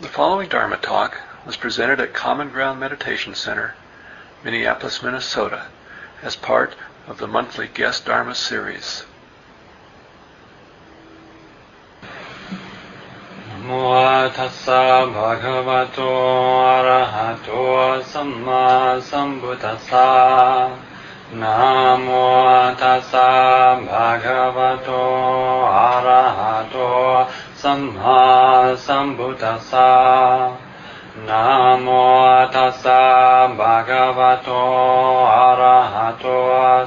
The following Dharma talk was presented at Common Ground Meditation Center, Minneapolis, Minnesota, as part of the monthly Guest Dharma series. Namo tassa bhagavato arahato samma Sambuddhasa. Namo tassa bhagavato arahato วะโตอะระหะโตสัมมาสัมพุทธัสสะนะโมตัสสะภะคะวะโตอะระหะโต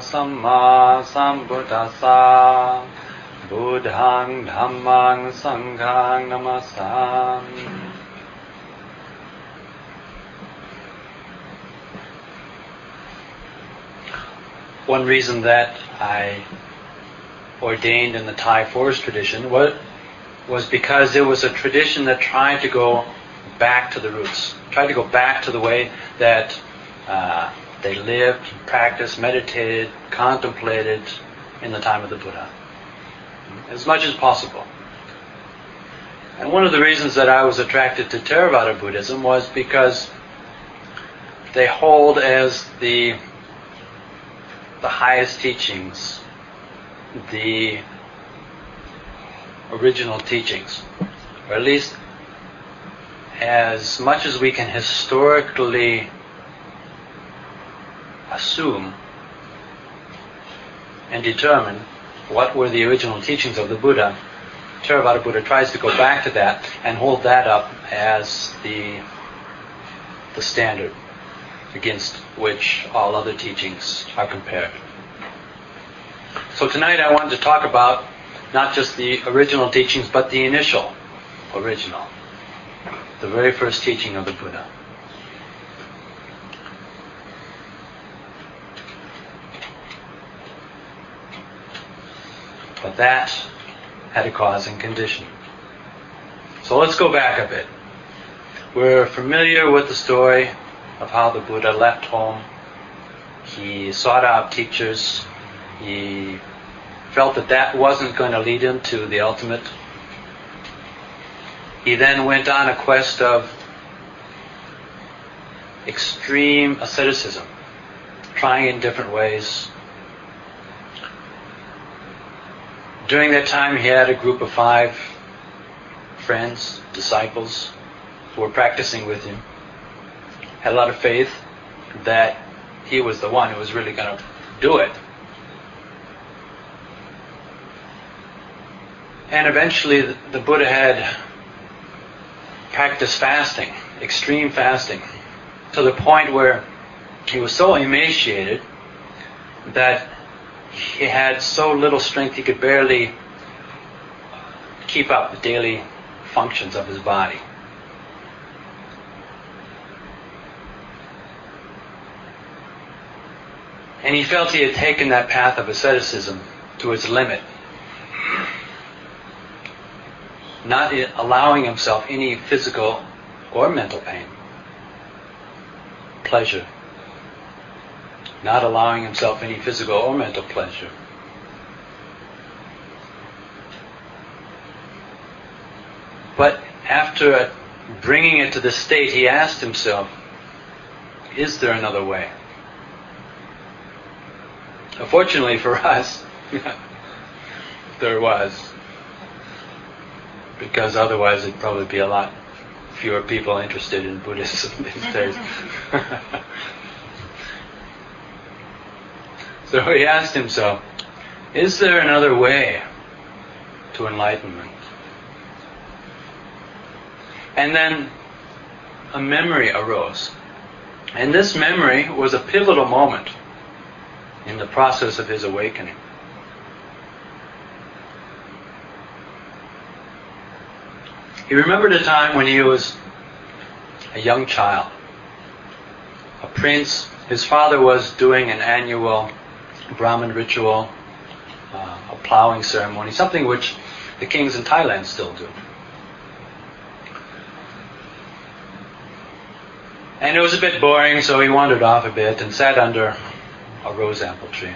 สัมมาสัมพุทธัสสะนะโมตัสสะภะคะวะโตอะระหะโตสัมมาสัมพุทธัสสะ Buddhang Dhammang Sanghang Namasami. One reason that I ordained in the Thai forest tradition was, was because it was a tradition that tried to go back to the roots, tried to go back to the way that uh, they lived, practiced, meditated, contemplated in the time of the Buddha as much as possible. And one of the reasons that I was attracted to Theravada Buddhism was because they hold as the the highest teachings the original teachings, or at least as much as we can historically assume and determine what were the original teachings of the Buddha, Theravada Buddha tries to go back to that and hold that up as the, the standard against which all other teachings are compared. So tonight I wanted to talk about not just the original teachings, but the initial original, the very first teaching of the Buddha. But that had a cause and condition. So let's go back a bit. We're familiar with the story of how the Buddha left home. He sought out teachers. He felt that that wasn't going to lead him to the ultimate. He then went on a quest of extreme asceticism, trying in different ways, During that time, he had a group of five friends, disciples, who were practicing with him. Had a lot of faith that he was the one who was really going to do it. And eventually, the, Buddha had practiced fasting, extreme fasting, to the point where he was so emaciated that he had so little strength he could barely keep up the daily functions of his body. And he felt he had taken that path of asceticism to its limit, not allowing himself any physical or mental pain, pleasure, not allowing himself any physical or mental pleasure. But after bringing it to the state, he asked himself, is there another way? Fortunately for us, there was. Because otherwise it'd probably be a lot fewer people interested in Buddhism these days. So he asked himself, is there another way to enlightenment? And then a memory arose. And this memory was a pivotal moment in the process of his awakening. He remembered a time when he was a young child, a prince. His father was doing an annual Brahmin ritual, uh, a plowing ceremony, something which the kings in Thailand still do. And it was a bit boring, so he wandered off a bit and sat under a rose apple tree.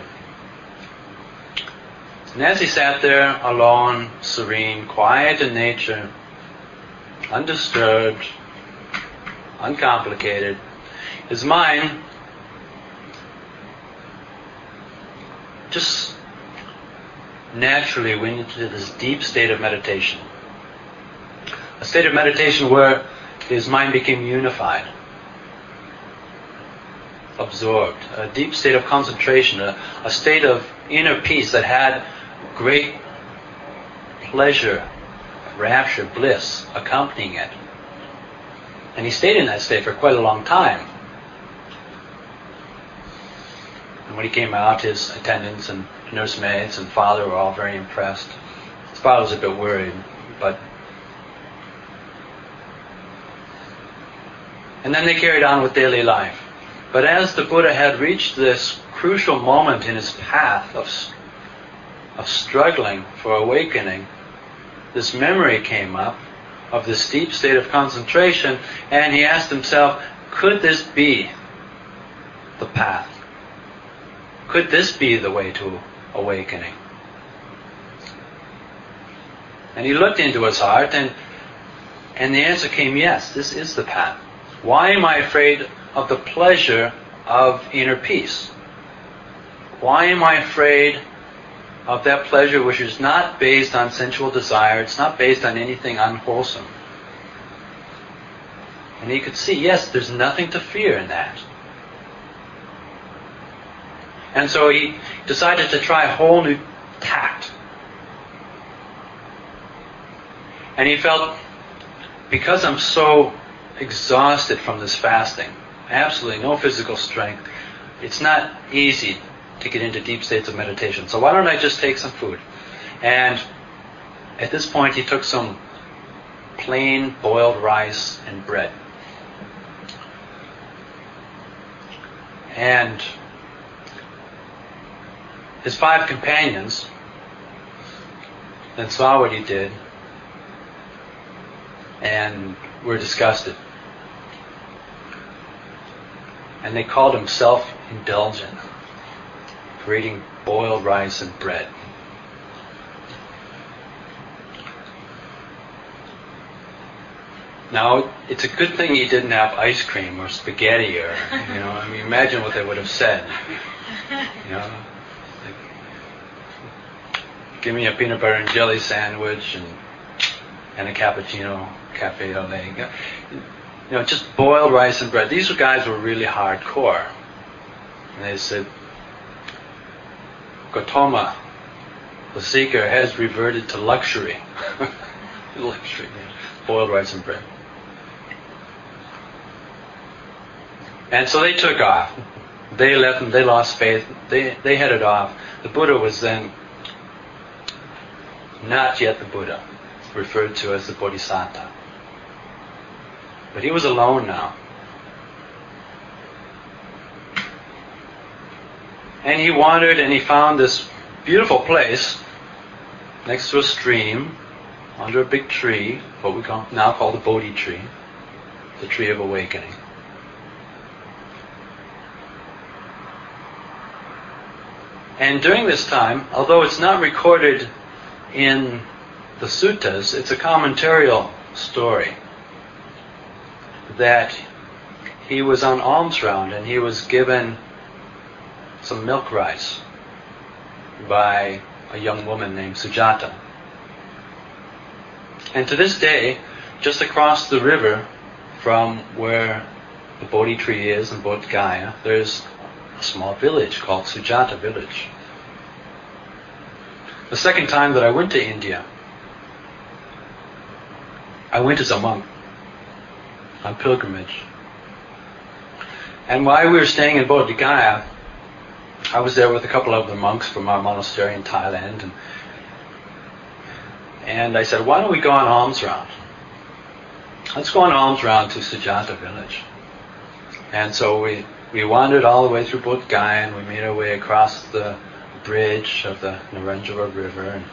And as he sat there alone, serene, quiet in nature, undisturbed, uncomplicated. His mind just naturally went into this deep state of meditation. A state of meditation where his mind became unified, absorbed, a deep state of concentration, a, a state of inner peace that had great pleasure, rapture, bliss accompanying it. And he stayed in that state for quite a long time. And when he came out, his attendants and nursemaids and father were all very impressed. His father was a bit worried, but. And then they carried on with daily life. But as the Buddha had reached this crucial moment in his path of, of struggling for awakening, this memory came up of this deep state of concentration, and he asked himself, could this be the path? Could this be the way to awakening? And he looked into his heart, and, and the answer came yes, this is the path. Why am I afraid of the pleasure of inner peace? Why am I afraid of that pleasure which is not based on sensual desire, it's not based on anything unwholesome. And he could see, yes, there's nothing to fear in that. And so he decided to try a whole new tact. And he felt, because I'm so exhausted from this fasting, absolutely no physical strength, it's not easy to get into deep states of meditation. So why don't I just take some food? And at this point, he took some plain boiled rice and bread. And his five companions then saw what he did and were disgusted. And they called him self indulgent for eating boiled rice and bread. Now, it's a good thing he didn't have ice cream or spaghetti or, you know, I mean, imagine what they would have said. You know, like, give me a peanut butter and jelly sandwich and and a cappuccino, cafe au lait. You know, just boiled rice and bread. These guys were really hardcore. And they said, Gotama, the seeker, has reverted to luxury. luxury, boiled rice and bread. And so they took off. They left and they lost faith. They, they headed off. The Buddha was then not yet the Buddha, referred to as the Bodhisattva. But he was alone now. And he wandered and he found this beautiful place next to a stream, under a big tree, what we call, now call the Bodhi tree, the tree of awakening. And during this time, although it's not recorded in the suttas, it's a commentarial story that he was on alms round and he was given some milk rice by a young woman named Sujata. And to this day, just across the river from where the Bodhi tree is in Bodh Gaya, there's a small village called Sujata village. The second time that I went to India, I went as a monk on pilgrimage. And while we were staying in Bodh Gaya, I was there with a couple of the monks from our monastery in Thailand, and, and I said, why don't we go on alms round? Let's go on alms round to Sujata village. And so we, we wandered all the way through Bodh Gaya, and we made our way across the bridge of the Neranjara River, and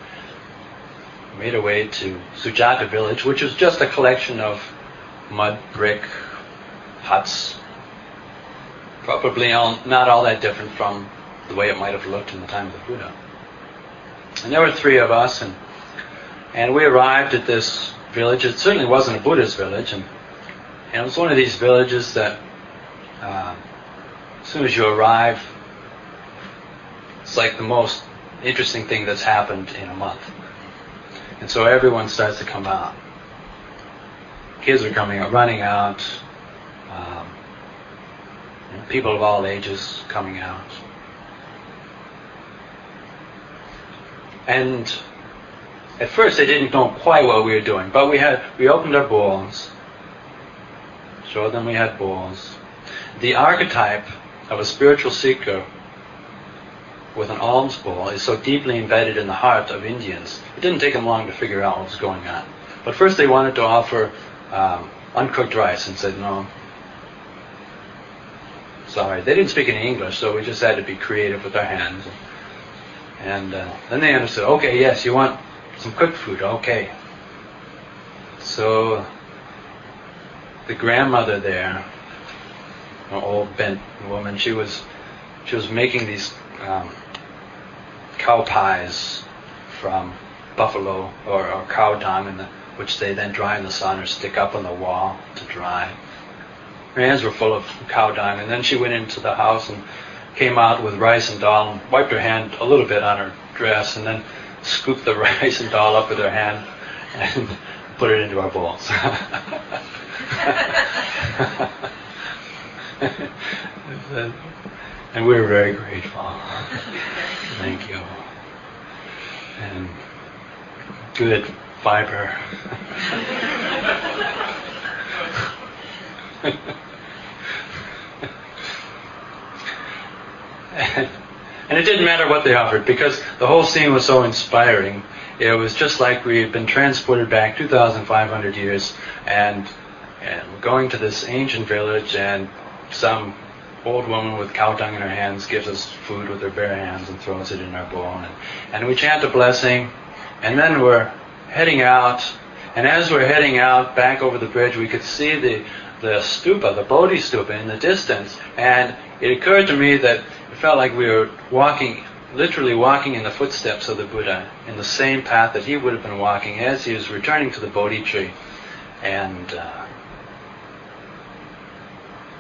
made our way to Sujata village, which was just a collection of mud brick huts, probably all, not all that different from the way it might have looked in the time of the Buddha. And there were three of us, and and we arrived at this village. It certainly wasn't a Buddhist village, and, and it was one of these villages that uh, as soon as you arrive, it's like the most interesting thing that's happened in a month. And so everyone starts to come out. Kids are coming out, running out. Um, people of all ages coming out. And at first they didn't know quite what we were doing, but we had we opened our bowls, showed them we had bowls. The archetype of a spiritual seeker with an alms bowl is so deeply embedded in the heart of Indians. It didn't take them long to figure out what was going on. But first they wanted to offer um, uncooked rice and said no. Sorry, they didn't speak any English, so we just had to be creative with our hands. And uh, then they understood, okay, yes, you want some cooked food, okay. So the grandmother there, an old bent woman, she was she was making these um, cow pies from buffalo or, or cow dung, the, which they then dry in the sun or stick up on the wall to dry. Her hands were full of cow dung, and then she went into the house and came out with rice and dal and wiped her hand a little bit on her dress, and then scooped the rice and dal up with her hand and put it into our bowls. and we were very grateful. Thank you. And good fiber. and, it didn't matter what they offered because the whole scene was so inspiring. It was just like we had been transported back 2,500 years and and going to this ancient village and some old woman with cow dung in her hands gives us food with her bare hands and throws it in our bowl. And, and we chant a blessing, and then we're heading out. And as we're heading out back over the bridge, we could see the, the stupa, the Bodhi stupa in the distance. And it occurred to me that it felt like we were walking, literally walking in the footsteps of the Buddha, in the same path that he would have been walking as he was returning to the Bodhi tree. And uh,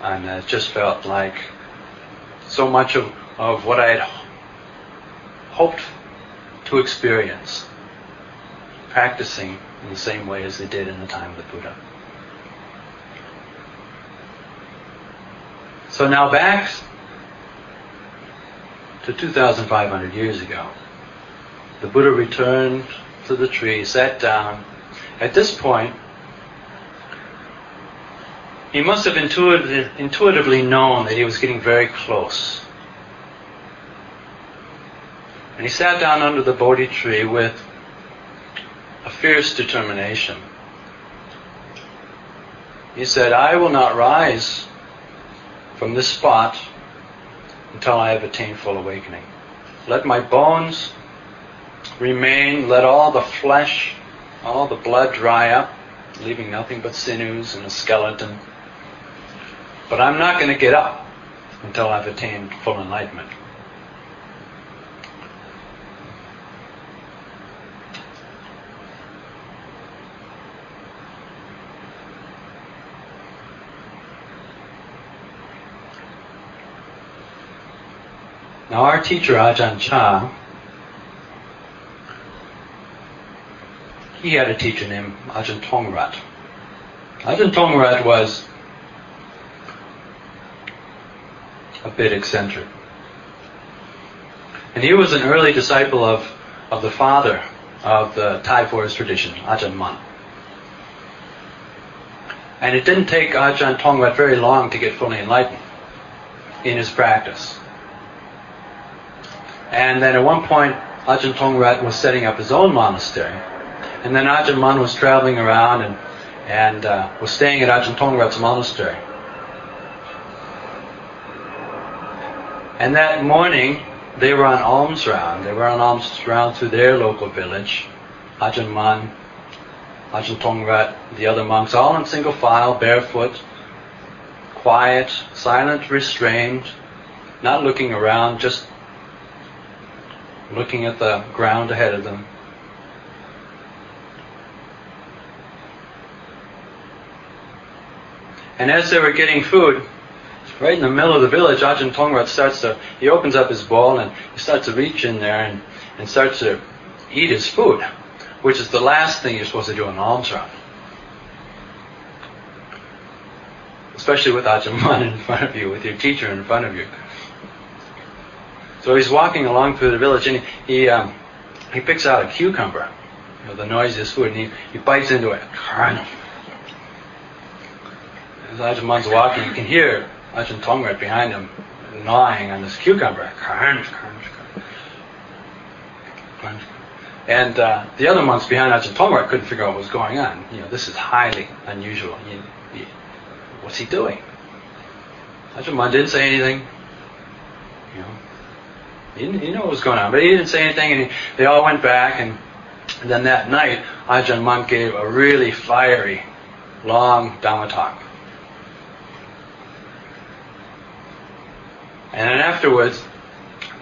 and it just felt like so much of, of what I had hoped to experience practicing in the same way as they did in the time of the Buddha. So now back to 2,500 years ago. The Buddha returned to the tree, sat down. At this point, he must have intuitively, intuitively known that he was getting very close. And he sat down under the Bodhi tree with a fierce determination. He said, I will not rise from this spot until I have attained full awakening. Let my bones remain, let all the flesh, all the blood dry up, leaving nothing but sinews and a skeleton. But I'm not going to get up until I've attained full enlightenment. Now, our teacher Ajahn Chah, he had a teacher named Ajahn Tongrat. Ajahn Tongrat was a bit eccentric. And he was an early disciple of, of the father of the Thai forest tradition, Ajahn Mun. And it didn't take Ajahn Tongrat very long to get fully enlightened in his practice. And then at one point, Ajahn Tongrat was setting up his own monastery. And then Ajahn Mun was traveling around and, and uh, was staying at Ajahn Tongrat's monastery. And that morning, they were on alms round. They were on alms round through their local village. Ajahn Mun, Ajahn Tongrat, the other monks, all in single file, barefoot, quiet, silent, restrained, not looking around, just looking at the ground ahead of them. And as they were getting food, right in the middle of the village, Ajahn Tongrat starts to, he opens up his bowl and he starts to reach in there and, and starts to eat his food, which is the last thing you're supposed to do in an alms round. Especially with Ajahn Mun in front of you, with your teacher in front of you. So he's walking along through the village and he, he, um, he picks out a cucumber, you know, the noisiest food, and he, he bites into it. As Ajahn Mun's walking, you can hear Ajahn Tongrat behind him gnawing on this cucumber. And uh, the other monks behind Ajahn Tongrat couldn't figure out what was going on. You know, this is highly unusual. You, you, what's he doing? Ajahn Mun didn't say anything. Know, he didn't, he knew what was going on, but he didn't say anything, and he, they all went back. And, then that night, Ajahn Mun gave a really fiery, long Dhamma talk. And then afterwards,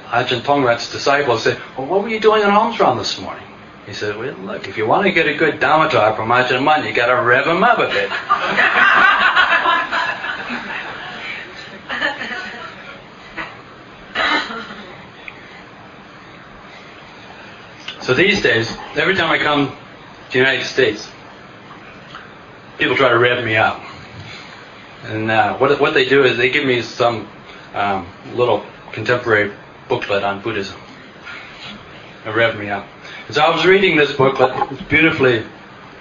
Ajahn Tongrat's disciples said, Well, what were you doing in alms round this morning? He said, Well, look, if you want to get a good Dhamma talk from Ajahn Mun, you got to rev him up a bit. so these days, every time I come to the United States, people try to rev me up. And uh, what, what they do is they give me some um, little contemporary booklet on Buddhism. It revved me up. And so I was reading this booklet, this beautifully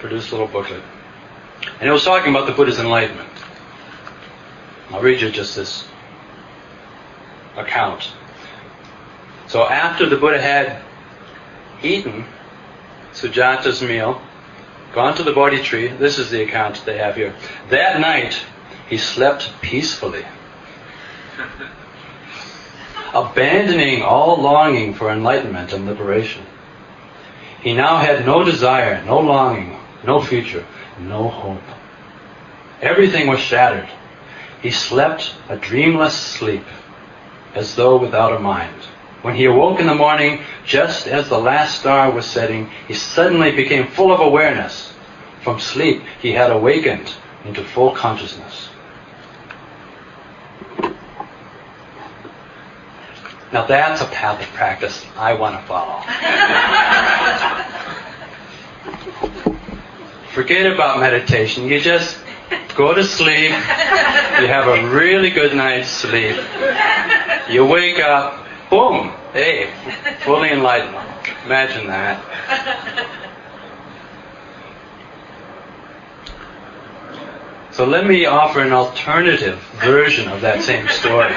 produced little booklet, and it was talking about the Buddha's enlightenment. I'll read you just this account. So after the Buddha had eaten Sujata's meal, gone to the Bodhi tree, this is the account they have here. That night, he slept peacefully abandoning all longing for enlightenment and liberation. He now had no desire, no longing, no future, no hope. Everything was shattered. He slept a dreamless sleep, as though without a mind. When he awoke in the morning, just as the last star was setting, he suddenly became full of awareness. From sleep, he had awakened into full consciousness. Now that's a path of practice I want to follow. Forget about meditation. You just go to sleep. You have a really good night's sleep. You wake up, boom, hey, fully enlightened. Imagine that. So let me offer an alternative version of that same story.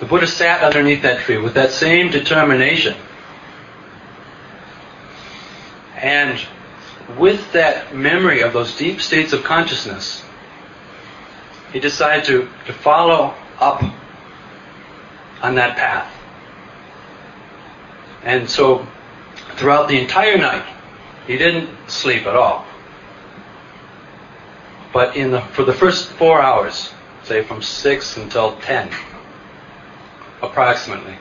The Buddha sat underneath that tree with that same determination. And with that memory of those deep states of consciousness, he decided to, to follow up on that path. And so, throughout the entire night, he didn't sleep at all. But in the, for the first four hours, say from 6 until 10, approximately.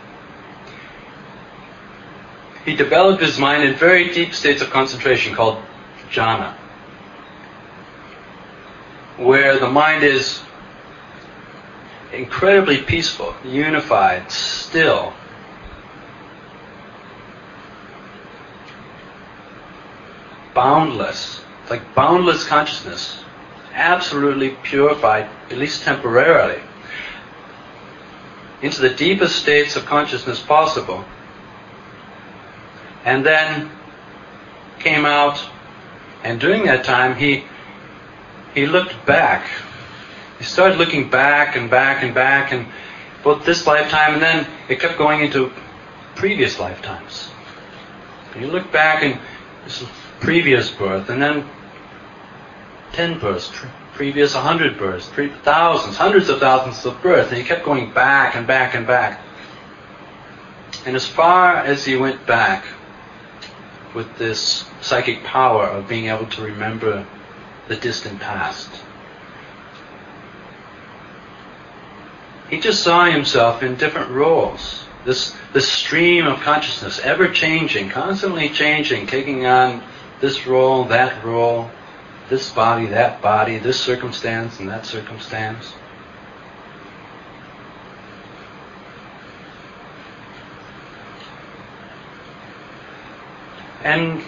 He developed his mind in very deep states of concentration called jhana, where the mind is incredibly peaceful, unified, still. Boundless, like boundless consciousness, absolutely purified, at least temporarily into the deepest states of consciousness possible. And then came out, and during that time he he looked back. He started looking back and back and back, and both this lifetime, and then it kept going into previous lifetimes. And he looked back in his previous birth, and then ten births, previous 100 births, thousands, hundreds of thousands of births, and he kept going back and back and back. And as far as he went back with this psychic power of being able to remember the distant past, he just saw himself in different roles. This, this stream of consciousness, ever changing, constantly changing, taking on this role, that role, this body, that body, this circumstance, and that circumstance. And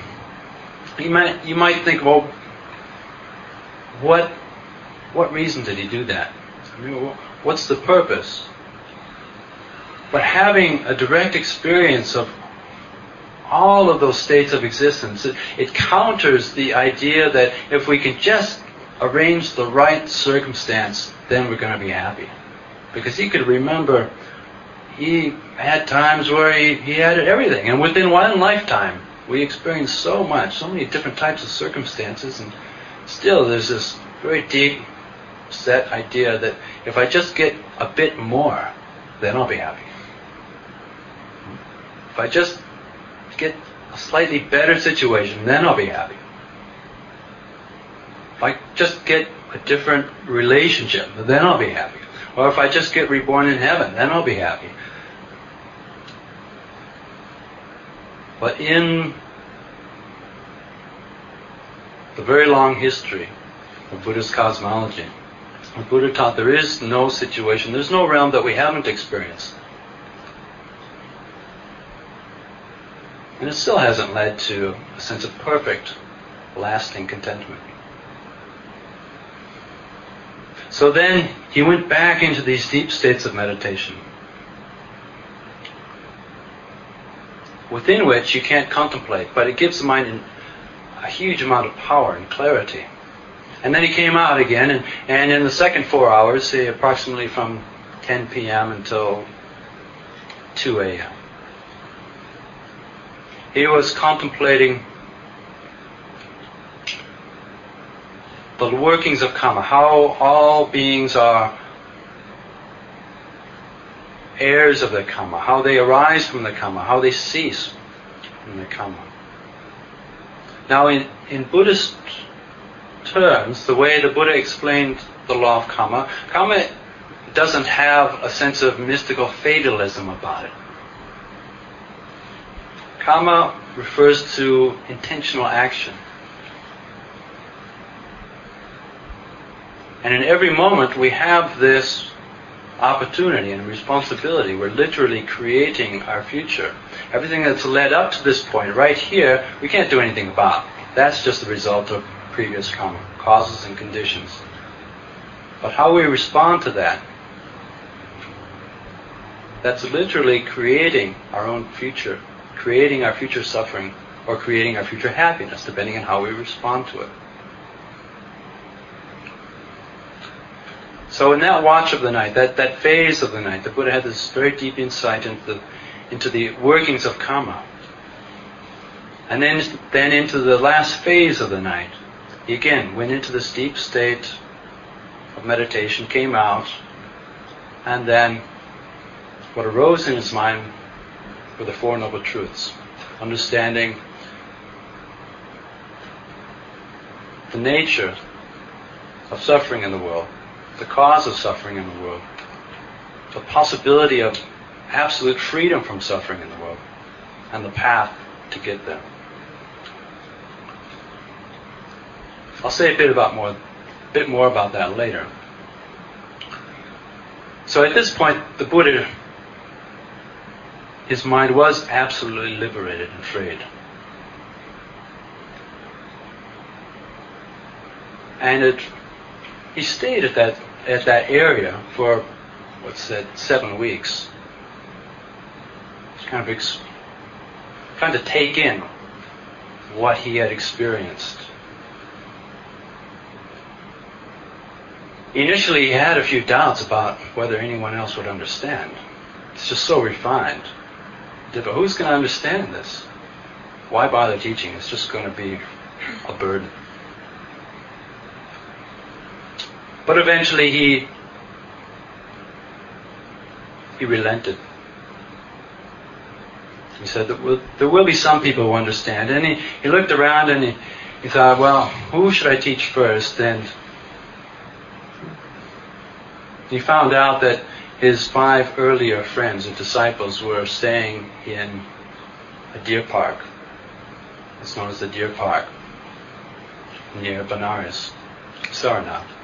you might you might think, well, what what reason did he do that? I mean, what's the purpose? But having a direct experience of all of those states of existence, it, it counters the idea that if we can just arrange the right circumstance, then we're going to be happy. Because he could remember he had times where he, he had everything, and within one lifetime, we experience so much, so many different types of circumstances, and still there's this very deep set idea that if I just get a bit more, then I'll be happy. If I just get a slightly better situation, then I'll be happy. If I just get a different relationship, then I'll be happy. Or if I just get reborn in heaven, then I'll be happy. But in the very long history of Buddhist cosmology, the Buddha taught there is no situation, there's no realm that we haven't experienced. And it still hasn't led to a sense of perfect, lasting contentment. So then he went back into these deep states of meditation. within which you can't contemplate, but it gives the mind a huge amount of power and clarity. And then he came out again, and, and in the second four hours, say approximately from 10 p.m. until 2 a.m., he was contemplating the workings of karma, how all beings are heirs of the karma, how they arise from the karma, how they cease from the karma. Now, in, in Buddhist terms, the way the Buddha explained the law of karma, karma doesn't have a sense of mystical fatalism about it. Karma refers to intentional action. And in every moment we have this opportunity and responsibility. We're literally creating our future. Everything that's led up to this point, right here, we can't do anything about. That's just the result of previous karma, causes and conditions. But how we respond to that, that's literally creating our own future, creating our future suffering, or creating our future happiness, depending on how we respond to it. So in that watch of the night, that, that phase of the night, the Buddha had this very deep insight into the, into the workings of karma. And then, then into the last phase of the night, he again went into this deep state of meditation, came out, and then what arose in his mind were the Four Noble Truths, understanding the nature of suffering in the world, the cause of suffering in the world, the possibility of absolute freedom from suffering in the world, and the path to get there. I'll say a bit about more, bit more about that later. So at this point, the Buddha, his mind was absolutely liberated and freed. And it, he stayed at that at that area for what's that seven weeks. Just kind of ex- trying to take in what he had experienced. Initially, he had a few doubts about whether anyone else would understand. It's just so refined. But who's going to understand this? Why bother teaching? It's just going to be a burden. But eventually he he relented. He said that there will be some people who understand. And he, he looked around and he, he thought, well, who should I teach first? And he found out that his five earlier friends and disciples were staying in a deer park. It's known as the deer park. near Benares, Sarnath.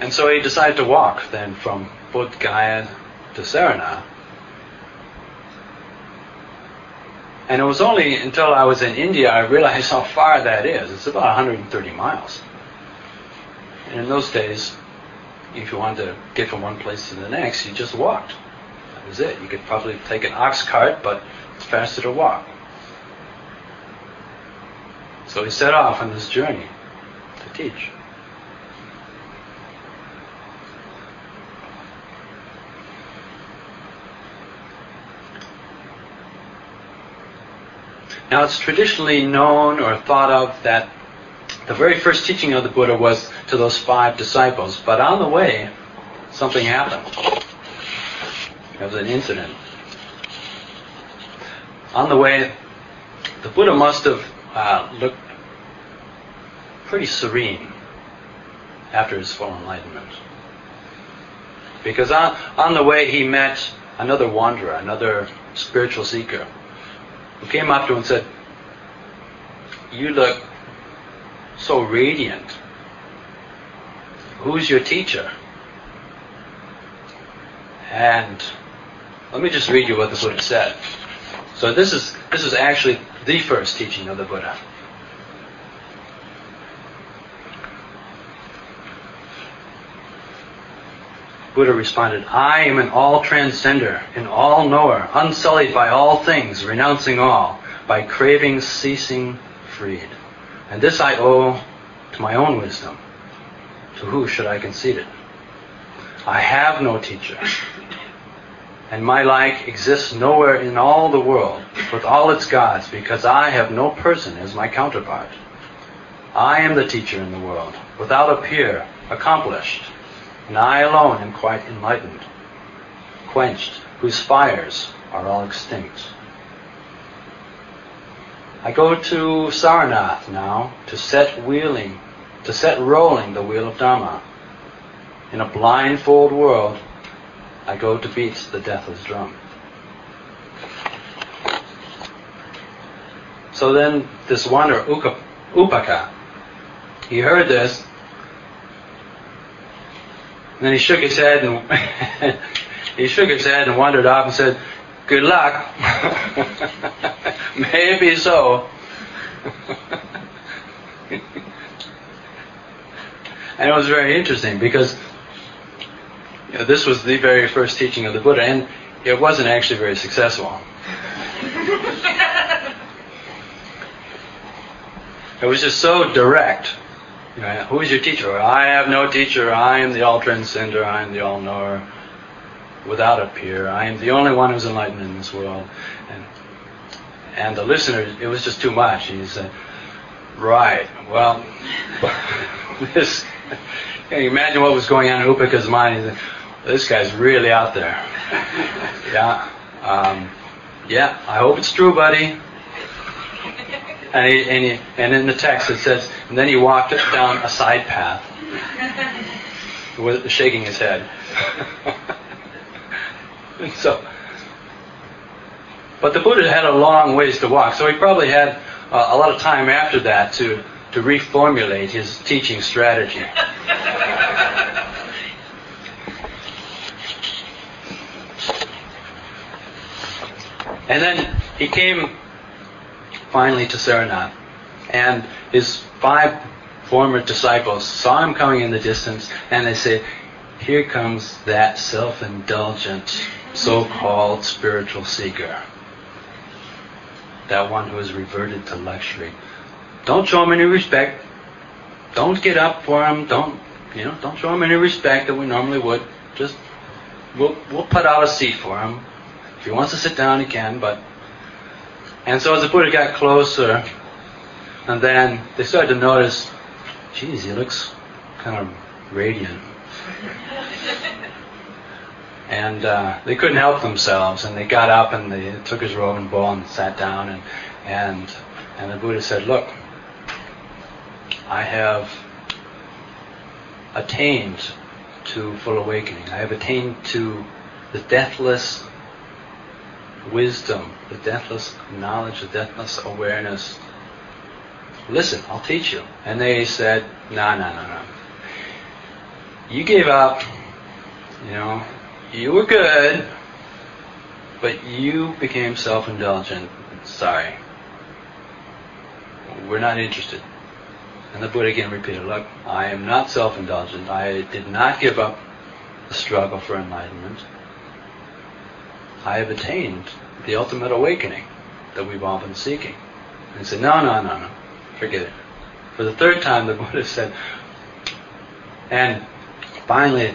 And so he decided to walk then from Bodh Gaya to Sarnath. And it was only until I was in India I realized how far that is. It's about 130 miles. And in those days, if you wanted to get from one place to the next, you just walked. That was it. You could probably take an ox cart, but it's faster to walk. So he set off on this journey to teach. Now it's traditionally known or thought of that the very first teaching of the Buddha was to those five disciples, but on the way, something happened. There was an incident. On the way, the Buddha must have uh, looked pretty serene after his full enlightenment. Because on, on the way, he met another wanderer, another spiritual seeker, who came up to him and said, You look so radiant. Who's your teacher? And let me just read you what the Buddha said. So this is this is actually the first teaching of the Buddha. Buddha responded, I am an all transcender, an all knower, unsullied by all things, renouncing all, by craving ceasing freed. And this I owe to my own wisdom. To who should I concede it? I have no teacher, and my like exists nowhere in all the world with all its gods, because I have no person as my counterpart. I am the teacher in the world, without a peer, accomplished, and I alone am quite enlightened, quenched, whose fires are all extinct. I go to Sarnath now to set wheeling, to set rolling the wheel of Dharma. In a blindfold world, I go to beat the deathless drum. So then this wanderer, Upaka, he heard this and then he shook his head and he shook his head and wandered off and said, "Good luck." Maybe so. and it was very interesting because you know, this was the very first teaching of the Buddha, and it wasn't actually very successful. it was just so direct. Know, who is your teacher? I have no teacher. I am the all transcender. I am the all knower, without a peer. I am the only one who's enlightened in this world. And and the listener, it was just too much. He said, "Right. Well, this." Can you imagine what was going on in Upaka's mind? This guy's really out there. yeah. Um, yeah. I hope it's true, buddy. And, he, and, he, and in the text it says, and then he walked down a side path, shaking his head. so, but the Buddha had a long ways to walk, so he probably had uh, a lot of time after that to to reformulate his teaching strategy. and then he came finally to Sarnath. And his five former disciples saw him coming in the distance, and they said, Here comes that self indulgent, so called spiritual seeker. That one who has reverted to luxury. Don't show him any respect. Don't get up for him. Don't, you know, don't show him any respect that we normally would. Just, we'll, we'll put out a seat for him. If he wants to sit down, he can, but and so as the Buddha got closer, and then they started to notice, geez, he looks kind of radiant. and uh, they couldn't help themselves, and they got up and they took his robe and bowl and sat down, and and and the Buddha said, "Look, I have attained to full awakening. I have attained to the deathless wisdom, the deathless knowledge, the deathless awareness listen, I'll teach you. And they said, no, no, no, no. You gave up, you know, you were good, but you became self-indulgent. Sorry. We're not interested. And the Buddha again repeated, look, I am not self-indulgent. I did not give up the struggle for enlightenment. I have attained the ultimate awakening that we've all been seeking. And he said, no, no, no, no. Forget it. For the third time, the Buddha said, and finally,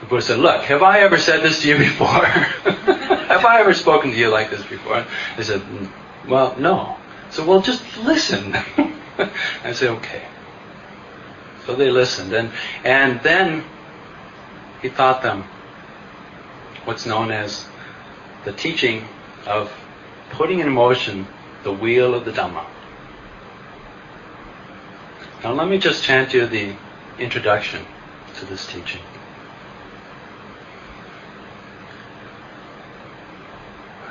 the Buddha said, look, have I ever said this to you before? have I ever spoken to you like this before? He said, mm, well, no. So, well, just listen. I said, okay. So they listened, and and then he taught them what's known as the teaching of putting in motion the wheel of the Dhamma. Now let me just chant you the introduction to this teaching.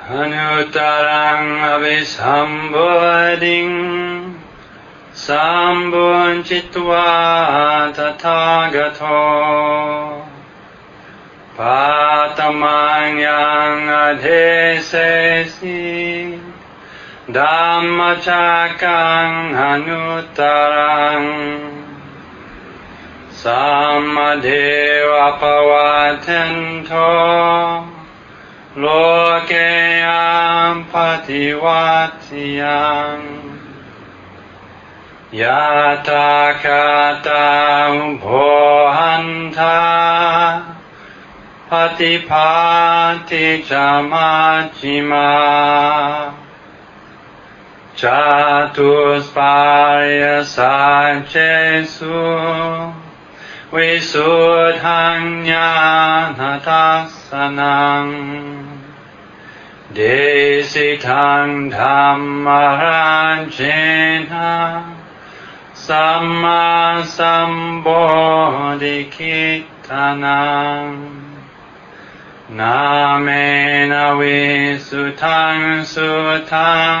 Anutarang avisamboding sambunchitva tathagato patamanyang adhesesi ดัมมชากังหนุตรังสัมมาเทวะปวัตเนโทโลเกยามปฏิวัติยังยะตากาตาโพหันทาปฏิภาติจามาจิมา จตุสปายสัจเจสุวิสุทธังญาณทัสสนังเดสิทังธรรมรันเจนะสัมมาสัมบูดิคิตานังนาเมนวิสุทังสุทัง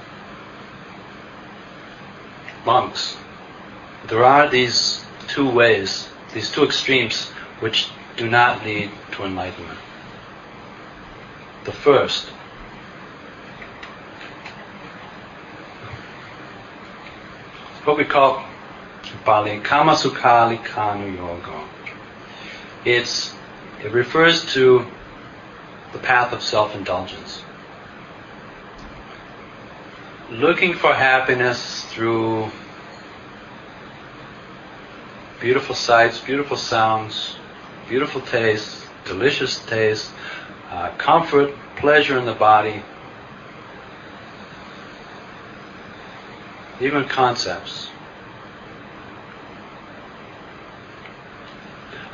monks, there are these two ways, these two extremes, which do not lead to enlightenment. The first what we call Pali Kamasukali Kanu Yoga. It's it refers to the path of self-indulgence. Looking for happiness through beautiful sights, beautiful sounds, beautiful tastes, delicious tastes, uh, comfort, pleasure in the body, even concepts.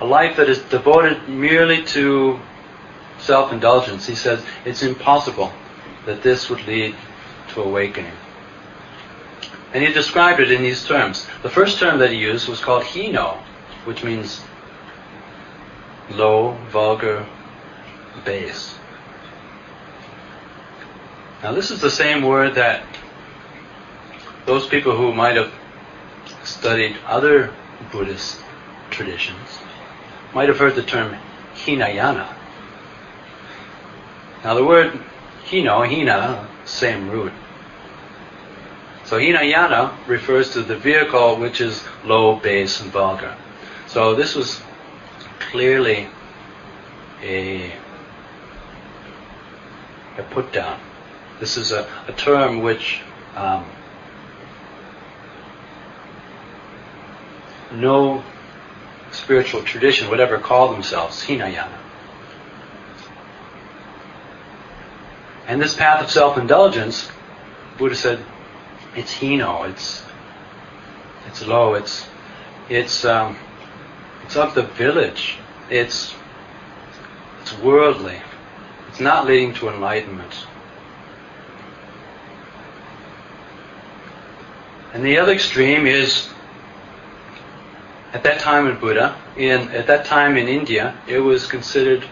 A life that is devoted merely to self indulgence, he says it's impossible that this would lead to awakening. And he described it in these terms. The first term that he used was called hino, which means low, vulgar, base. Now, this is the same word that those people who might have studied other Buddhist traditions might have heard the term Hinayana. Now, the word Hino, Hina, same root. So Hinayana refers to the vehicle which is low, base, and vulgar. So this was clearly a, a put down. This is a, a term which um, no spiritual tradition would ever call themselves Hinayana. And this path of self-indulgence, Buddha said, it's Hino, it's It's low. It's it's um, it's of the village. It's it's worldly. It's not leading to enlightenment. And the other extreme is at that time in Buddha, in at that time in India, it was considered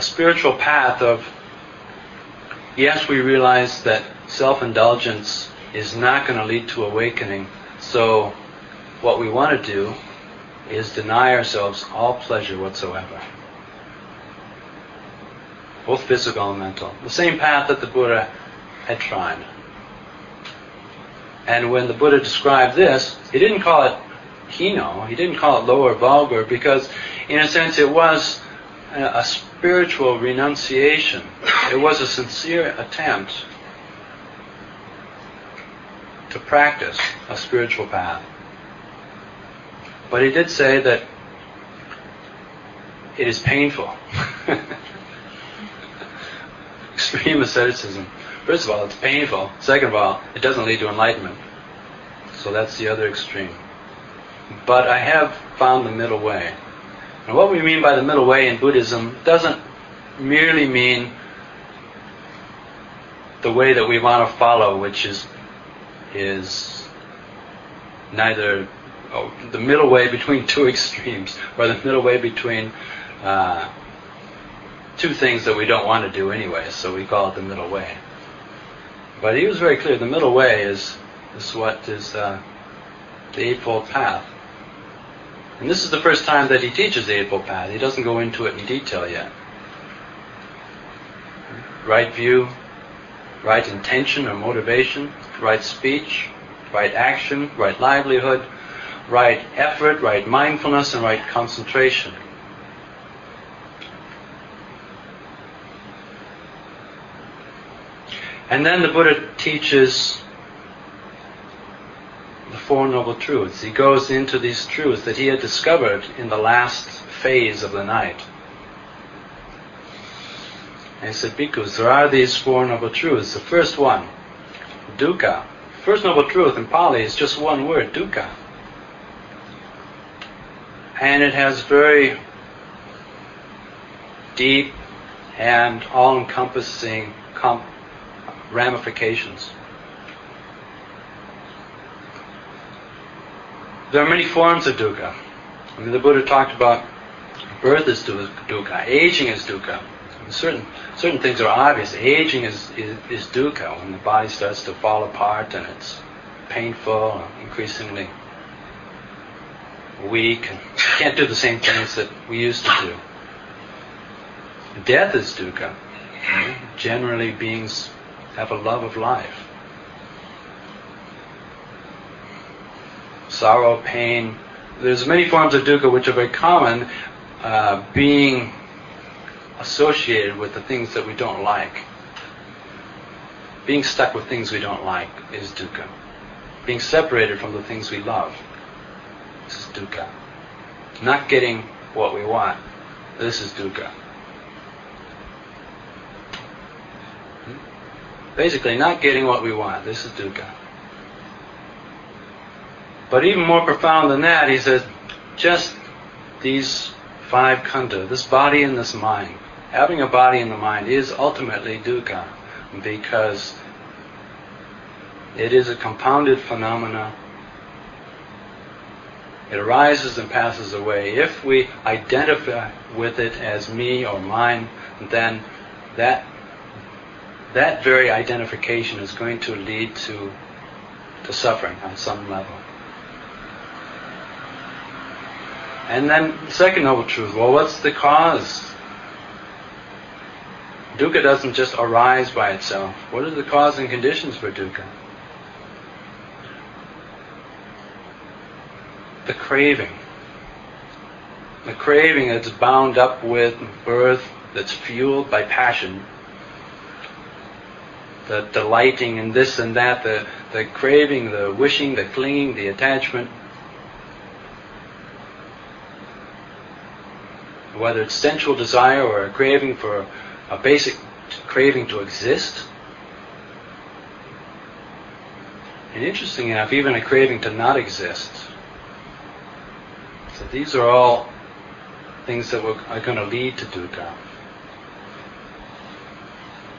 a spiritual path of yes, we realize that self-indulgence is not going to lead to awakening. So what we want to do is deny ourselves all pleasure whatsoever. Both physical and mental. The same path that the Buddha had tried. And when the Buddha described this, he didn't call it hino, he didn't call it low or vulgar, because in a sense it was a, a spiritual renunciation. It was a sincere attempt to practice a spiritual path. But he did say that it is painful. Extreme asceticism. First of all, it's painful. Second of all, it doesn't lead to enlightenment. So that's the other extreme. But I have found the middle way. And what we mean by the middle way in Buddhism doesn't merely mean the way that we want to follow, which is is neither oh, the middle way between two extremes, or the middle way between uh, two things that we don't want to do anyway. So we call it the middle way. But he was very clear. The middle way is is what is uh, the Eightfold Path. And this is the first time that he teaches the Eightfold Path. He doesn't go into it in detail yet. Right view, right intention or motivation, right speech, right action, right livelihood, right effort, right mindfulness, and right concentration. And then the Buddha teaches Four Noble Truths. He goes into these truths that he had discovered in the last phase of the night. And he said, Bhikkhus, there are these Four Noble Truths. The first one, dukkha. First Noble Truth in Pali is just one word, dukkha. And it has very deep and all-encompassing com- ramifications. There are many forms of dukkha. I mean, the Buddha talked about birth is dukkha, aging is dukkha. Certain certain things are obvious. Aging is, is, is dukkha when the body starts to fall apart and it's painful, increasingly weak, and can't do the same things that we used to do. Death is dukkha. Generally, beings have a love of life. Sorrow, pain. There's many forms of dukkha which are very common, uh, being associated with the things that we don't like. Being stuck with things we don't like is dukkha. Being separated from the things we love, this is dukkha. Not getting what we want, this is dukkha. Hmm? Basically, not getting what we want, this is dukkha. But even more profound than that, he says, just these five khandha, this body and this mind, having a body and the mind is ultimately dukkha because it is a compounded phenomena. It arises and passes away. If we identify with it as me or mine, then that that very identification is going to lead to to suffering on some level. And then the second noble truth, well, what's the cause? Dukkha doesn't just arise by itself. What are the cause and conditions for dukkha? The craving. The craving that's bound up with birth, that's fueled by passion. The delighting in this and that, the, the craving, the wishing, the clinging, the attachment. Whether it's sensual desire or a craving for a basic craving to exist, and interesting enough, even a craving to not exist. So these are all things that are going to lead to dukkha.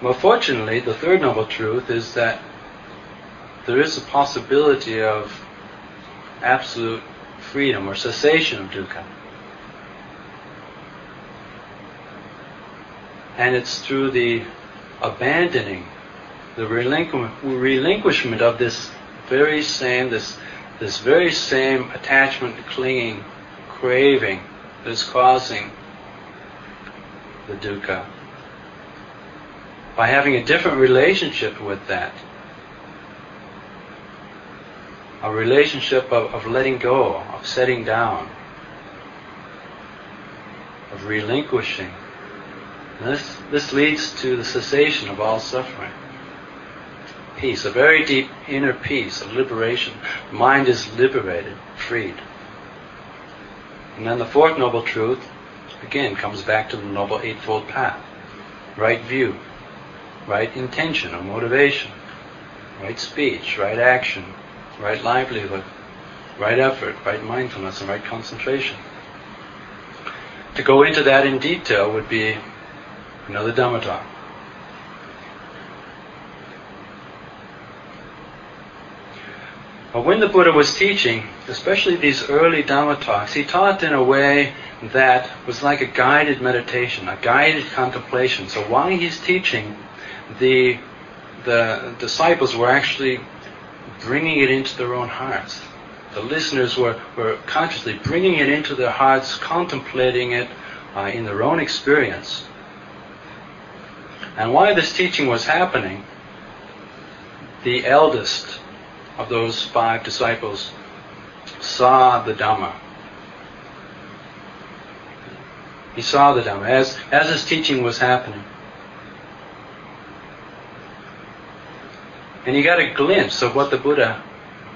Well, fortunately, the third noble truth is that there is a possibility of absolute freedom or cessation of dukkha. And it's through the abandoning, the relinquishment of this very same, this, this very same attachment, clinging, craving that's causing the dukkha. By having a different relationship with that, a relationship of, of letting go, of setting down, of relinquishing. This, this leads to the cessation of all suffering. Peace, a very deep inner peace, a liberation. Mind is liberated, freed. And then the fourth noble truth, again, comes back to the Noble Eightfold Path. Right view, right intention or motivation, right speech, right action, right livelihood, right effort, right mindfulness, and right concentration. To go into that in detail would be another Dhamma talk. But when the Buddha was teaching, especially these early Dhamma talks, he taught in a way that was like a guided meditation, a guided contemplation. So while he's teaching, the the disciples were actually bringing it into their own hearts. The listeners were, were consciously bringing it into their hearts, contemplating it uh, in their own experience. And while this teaching was happening, the eldest of those five disciples saw the Dhamma. He saw the Dhamma as, as his teaching was happening. And he got a glimpse of what the Buddha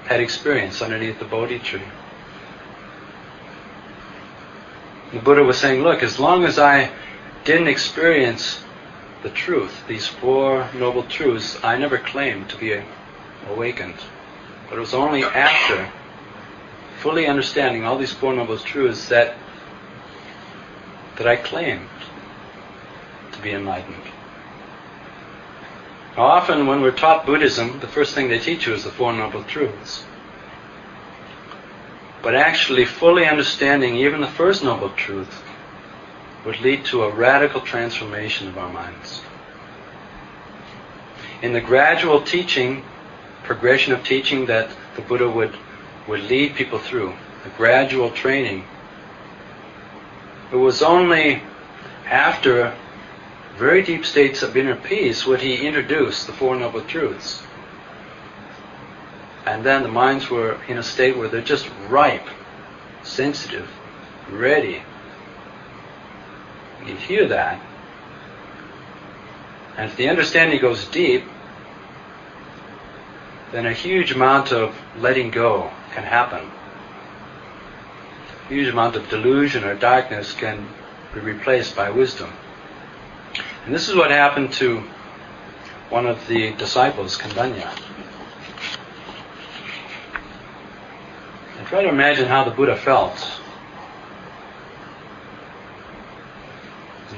had experienced underneath the Bodhi tree. The Buddha was saying, look, as long as I didn't experience the truth, these four noble truths, I never claimed to be awakened. But it was only after fully understanding all these Four Noble Truths that, that I claimed to be enlightened. Now, often when we're taught Buddhism, the first thing they teach you is the Four Noble Truths. But actually, fully understanding even the first Noble Truth would lead to a radical transformation of our minds. In the gradual teaching progression of teaching that the Buddha would, would lead people through, the gradual training. It was only after very deep states of inner peace would he introduce the Four Noble Truths. And then the minds were in a state where they're just ripe, sensitive, ready. You hear that. And if the understanding goes deep, then a huge amount of letting go can happen. A huge amount of delusion or darkness can be replaced by wisdom. And this is what happened to one of the disciples, Kondanya. And try to imagine how the Buddha felt.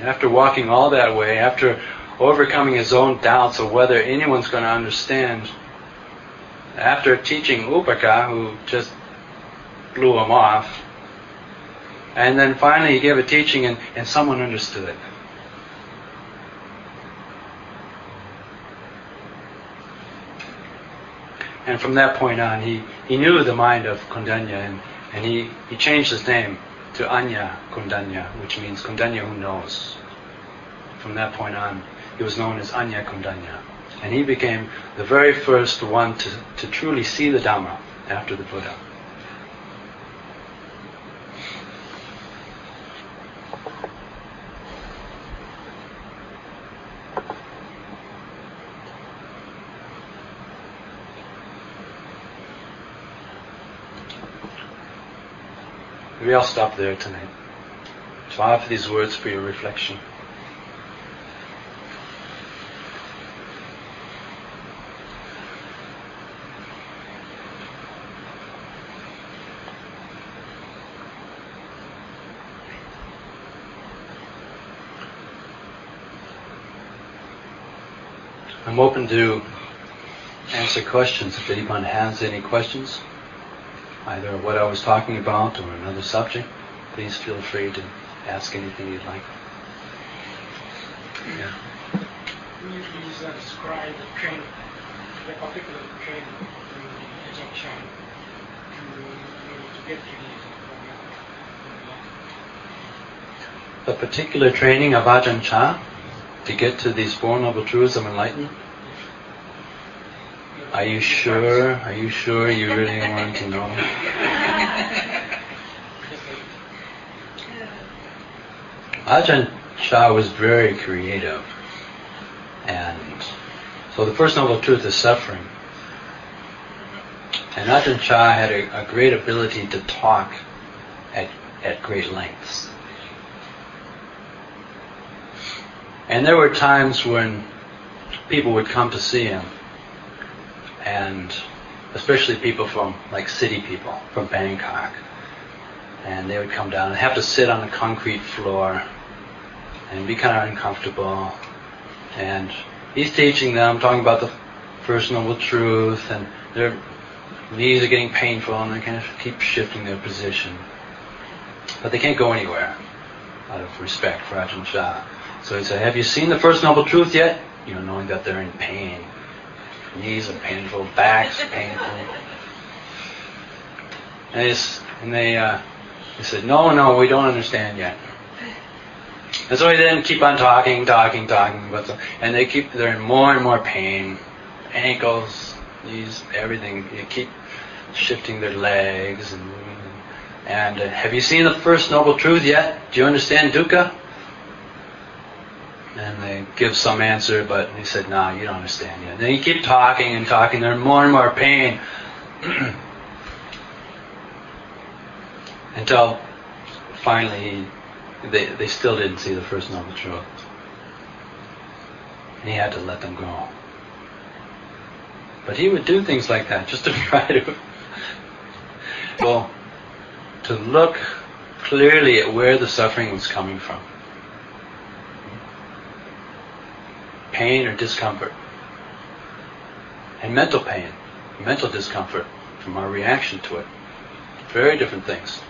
After walking all that way, after overcoming his own doubts of whether anyone's going to understand after teaching Upaka, who just blew him off, and then finally he gave a teaching and, and someone understood it. And from that point on, he, he knew the mind of Kondanya and, and he, he changed his name to Anya Kondanya, which means Kondanya who knows. From that point on, he was known as Anya Kondanya. And he became the very first one to, to truly see the Dhamma after the Buddha. Maybe I'll stop there tonight. So I offer these words for your reflection. I'm open to answer questions if anyone has any questions either what I was talking about or another subject. Please feel free to ask anything you'd like. Yeah. Can you please uh, describe the training, the particular training in the Ajahn to, to get to these The particular training of Ajahn Chah to get to these Four Noble Truths of Enlightenment? Are you sure? Are you sure you really want to know? Ajahn Chah was very creative. And so the first noble truth is suffering. And Ajahn Chah had a, a great ability to talk at, at great lengths. And there were times when people would come to see him, and especially people from, like city people, from Bangkok, and they would come down and have to sit on the concrete floor and be kind of uncomfortable. And he's teaching them, talking about the First Noble Truth, and their knees are getting painful, and they kind of keep shifting their position. But they can't go anywhere out of respect for Ajahn Chah. So he said, Have you seen the First Noble Truth yet? You know, knowing that they're in pain. Knees are painful, backs painful. And, and they, uh, they said, No, no, we don't understand yet. And so he then keep on talking, talking, talking, but the, and they keep they're in more and more pain, ankles, knees, everything. You keep shifting their legs and and uh, have you seen the first noble truth yet? Do you understand dukkha? And they give some answer, but he said, "No, nah, you don't understand yet." And then you keep talking and talking. They're more and more pain until finally he they, they still didn't see the first noble truth. And he had to let them go. But he would do things like that just to try to well, to look clearly at where the suffering was coming from. Pain or discomfort. And mental pain, mental discomfort from our reaction to it. Very different things.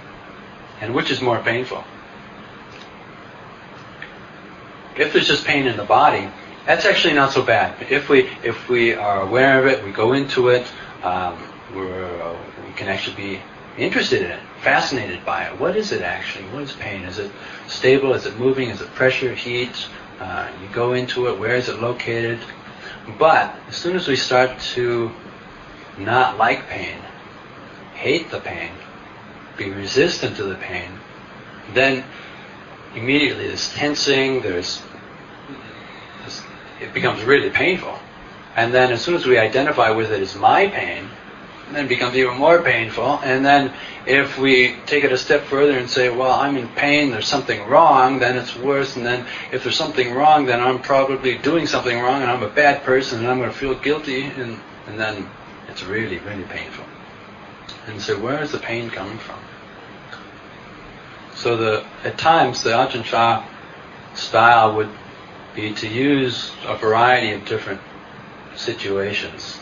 And which is more painful? If there's just pain in the body, that's actually not so bad. If we if we are aware of it, we go into it, um, uh, we can actually be interested in it, fascinated by it. What is it actually? What is pain? Is it stable? Is it moving? Is it pressure, heat? Uh, you go into it. Where is it located? But as soon as we start to not like pain, hate the pain, be resistant to the pain, then immediately there's tensing, there's it becomes really painful. And then as soon as we identify with it as my pain, then it becomes even more painful. And then if we take it a step further and say, well, I'm in pain, there's something wrong, then it's worse. And then if there's something wrong, then I'm probably doing something wrong and I'm a bad person and I'm going to feel guilty. And, and then it's really, really painful. And so where is the pain coming from? So the, at times the Ajahn Chah style would be to use a variety of different situations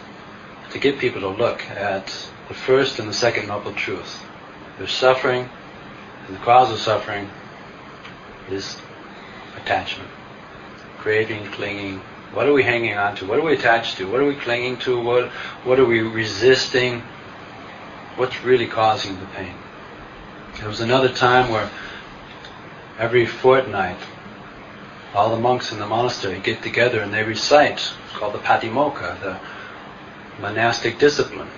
to get people to look at the first and the second noble truth. There's suffering, and the cause of suffering is attachment, craving, clinging. What are we hanging on to? What are we attached to? What are we clinging to? What, what are we resisting? What's really causing the pain? There was another time where every fortnight all the monks in the monastery get together and they recite. It's called the Patimokkha, the monastic discipline.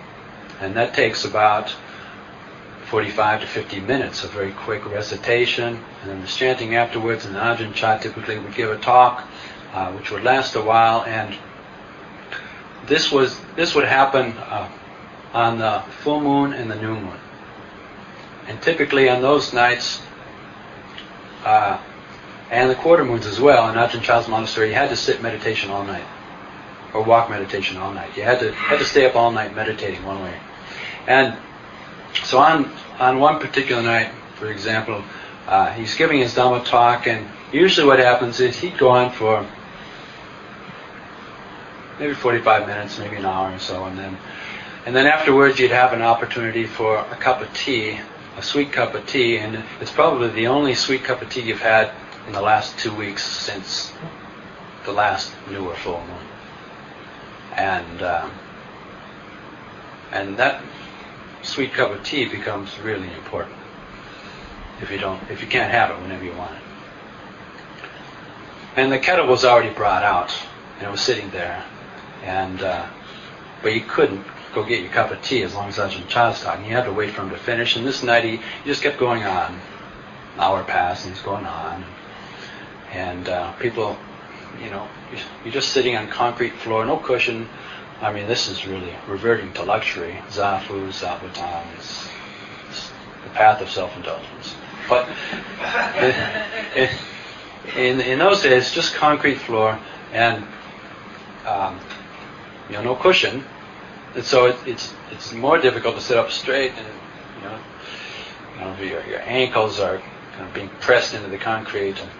And that takes about 45 to 50 minutes of very quick recitation, and then the chanting afterwards, and Ajahn Chah typically would give a talk, uh, which would last a while, and this was this would happen uh, on the full moon and the new moon. And typically on those nights, uh, and the quarter moons as well in Ajahn Chah's monastery, you had to sit meditation all night, or walk meditation all night. You had to had to stay up all night meditating one way. And so on on one particular night, for example, uh, he's giving his Dhamma talk, and usually what happens is he'd go on for maybe 45 minutes, maybe an hour or so, and then and then afterwards you'd have an opportunity for a cup of tea, a sweet cup of tea, and it's probably the only sweet cup of tea you've had in the last two weeks since the last new or full moon. And um, and that sweet cup of tea becomes really important if you don't if you can't have it whenever you want it. And the kettle was already brought out, and it was sitting there, and uh, but you couldn't go get your cup of tea as long as Chah was talking. You had to wait for him to finish. And this night he, he just kept going on. An hour passed, and he's going on, and uh, people, you know, you're just sitting on concrete floor, no cushion. I mean, this is really reverting to luxury. Zafu, Zabuton, it's, it's the path of self-indulgence. But in, in those days, just concrete floor and um, you know no cushion, and so it, it's it's more difficult to sit up straight, and you know, you know your, your ankles are kind of being pressed into the concrete, and,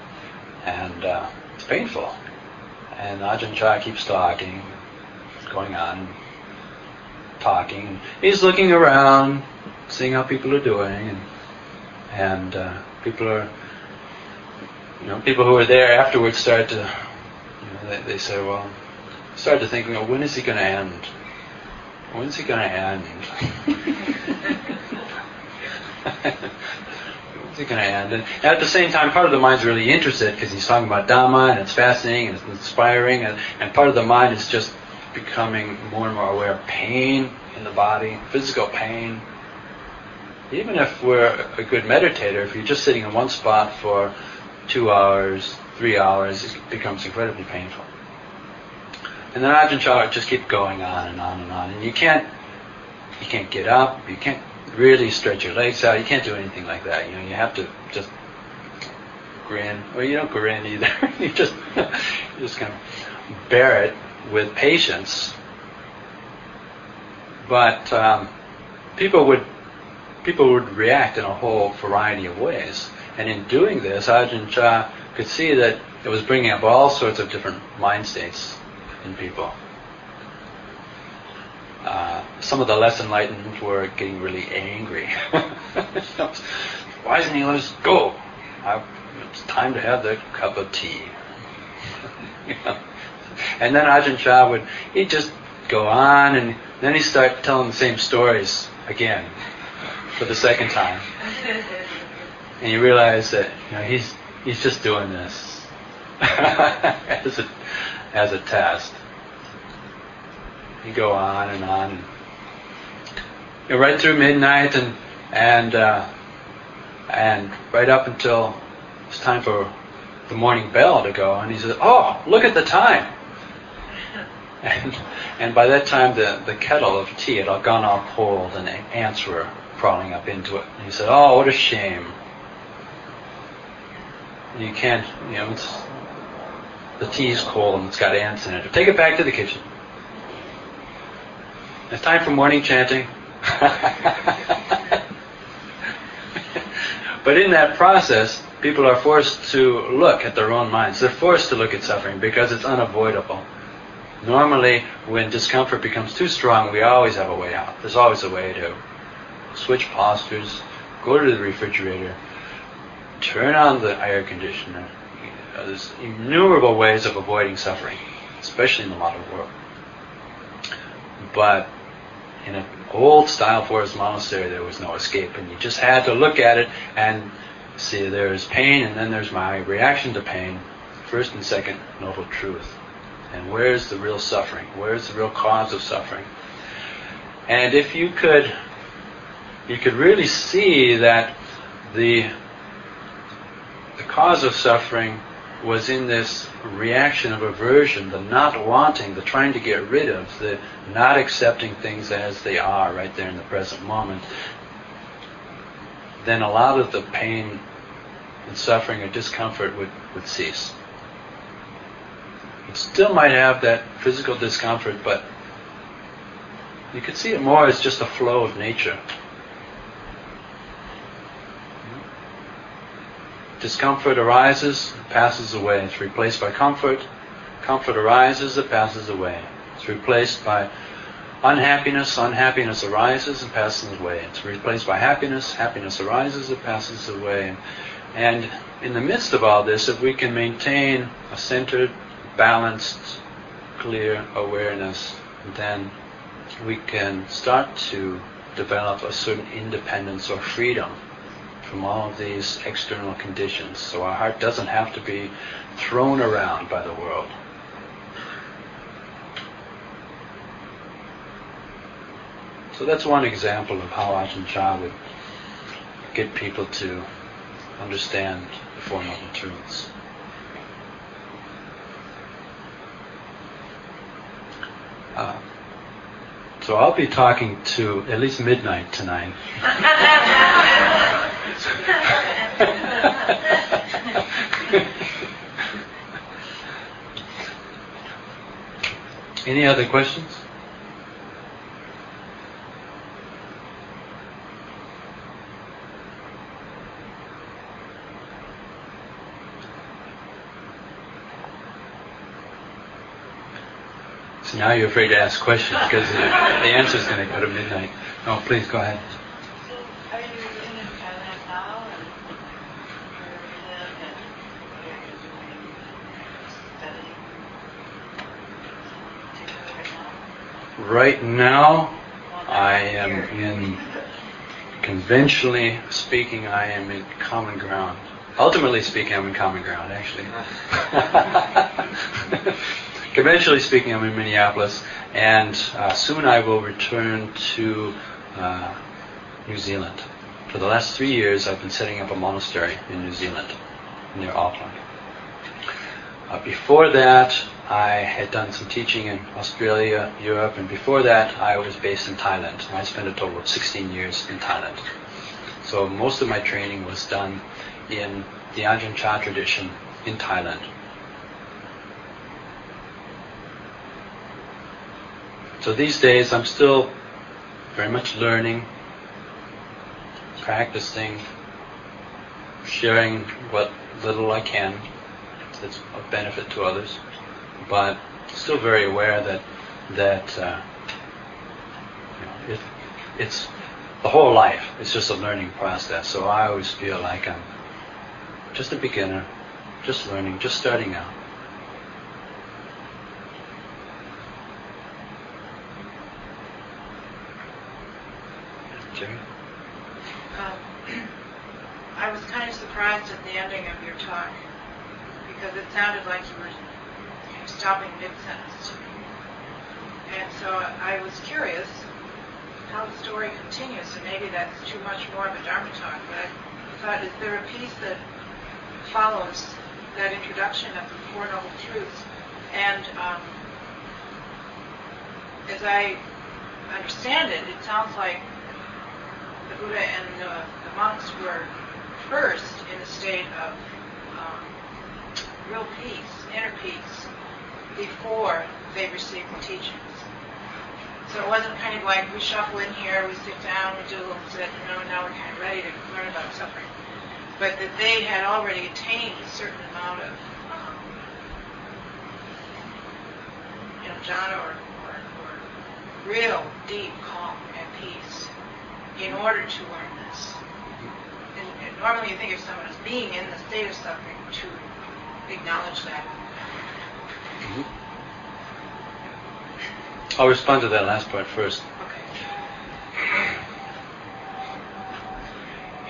and uh, it's painful. And Ajahn Chah keeps talking, going on, talking. He's looking around, seeing how people are doing, and and uh, people are, you know, people who are there afterwards start to, you know, they, they say, well, start to think, well, when is he going to end? When's he going to end? And at the same time, part of the mind's really interested because he's talking about Dhamma and it's fascinating and it's inspiring, and, and part of the mind is just becoming more and more aware of pain in the body, physical pain. Even if we're a good meditator, if you're just sitting in one spot for two hours, three hours, it becomes incredibly painful. And then Ajahn Chah just keep going on and on and on. And you can't, you can't get up. You can't really stretch your legs out. You can't do anything like that. You know, you have to just grin. Well, you don't grin either. you just, you just kind of bear it with patience. But um, people would, people would react in a whole variety of ways. And in doing this, Ajahn Chah could see that it was bringing up all sorts of different mind states in people. Uh, some of the less enlightened were getting really angry. Why doesn't he let us go? I, it's time to have the cup of tea. And then Ajahn Chah would, he'd just go on and then he'd start telling the same stories again for the second time. And you realize that you know, he's, he's just doing this as a as a test. You go on and on. You know, right through midnight and and uh, and right up until it's time for the morning bell to go, and he says, "Oh, look at the time." And, and by that time, the, the kettle of tea had all gone all cold, and ants were crawling up into it. And he said, "Oh, what a shame! You can't, you know, it's the tea's cold and it's got ants in it. Take it back to the kitchen. It's time for morning chanting. but in that process, people are forced to look at their own minds. They're forced to look at suffering because it's unavoidable. Normally, when discomfort becomes too strong, we always have a way out. There's always a way to switch postures, go to the refrigerator, turn on the air conditioner, there's innumerable ways of avoiding suffering, especially in the modern world. But in an old style forest monastery, there was no escape, and you just had to look at it and see there's pain, and then there's my reaction to pain, first and second noble truth. And where's the real suffering? Where's the real cause of suffering? And if you could, you could really see that the the cause of suffering was in this reaction of aversion, the not wanting, the trying to get rid of, the not accepting things as they are right there in the present moment, then a lot of the pain and suffering or discomfort would, would cease. It still might have that physical discomfort, but you could see it more as just a flow of nature. Discomfort arises, passes away. It's replaced by comfort. Comfort arises, it passes away. It's replaced by unhappiness. Unhappiness arises and passes away. It's replaced by happiness. Happiness arises it passes away. And in the midst of all this, if we can maintain a centered, balanced, clear awareness, then we can start to develop a certain independence or freedom from all of these external conditions. So our heart doesn't have to be thrown around by the world. So that's one example of how Ajahn Chah would get people to understand the Four Noble Truths. Uh, so I'll be talking to at least midnight tonight. Any other questions? So now you're afraid to ask questions because the, the answer is going to go to midnight. Oh, please go ahead. So, are you in Thailand now, and where you live, and what are you doing studying? Right now, I am in, conventionally speaking, I am in common ground. Ultimately speaking, I'm in common ground, actually. conventionally speaking, I'm in Minneapolis, and uh, soon I will return to uh, New Zealand. For the last three years, I've been setting up a monastery in New Zealand, near Auckland. Uh, before that, I had done some teaching in Australia, Europe, and before that, I was based in Thailand. I spent a total of 16 years in Thailand. So most of my training was done in the Ajahn Chah tradition in Thailand. So these days, I'm still very much learning, practicing, sharing what little I can that's of benefit to others, but still very aware that that uh, you know, it, it's the whole life. It's just a learning process. So I always feel like I'm just a beginner, just learning, just starting out. Um, I was kind of surprised at the ending of your talk because it sounded like you were stopping mid-sentence to me. And so I was curious how the story continues, and maybe that's too much more of a Dharma talk, but I thought, is there a piece that follows that introduction of the Four Noble Truths? And um, as I understand it, it sounds like the Buddha and the, the monks were first in a state of um, real peace, inner peace, before they received the teachings. So it wasn't kind of like we shuffle in here, we sit down, we do a little sit, you know, now we're kind of ready to learn about suffering. But that they had already attained a certain amount of, um, you know, jhana or, or, or real deep calm and peace in order to learn this. And, and normally you think of someone as being in the state of suffering to acknowledge that. Mm-hmm. I'll respond to that last part first. Okay.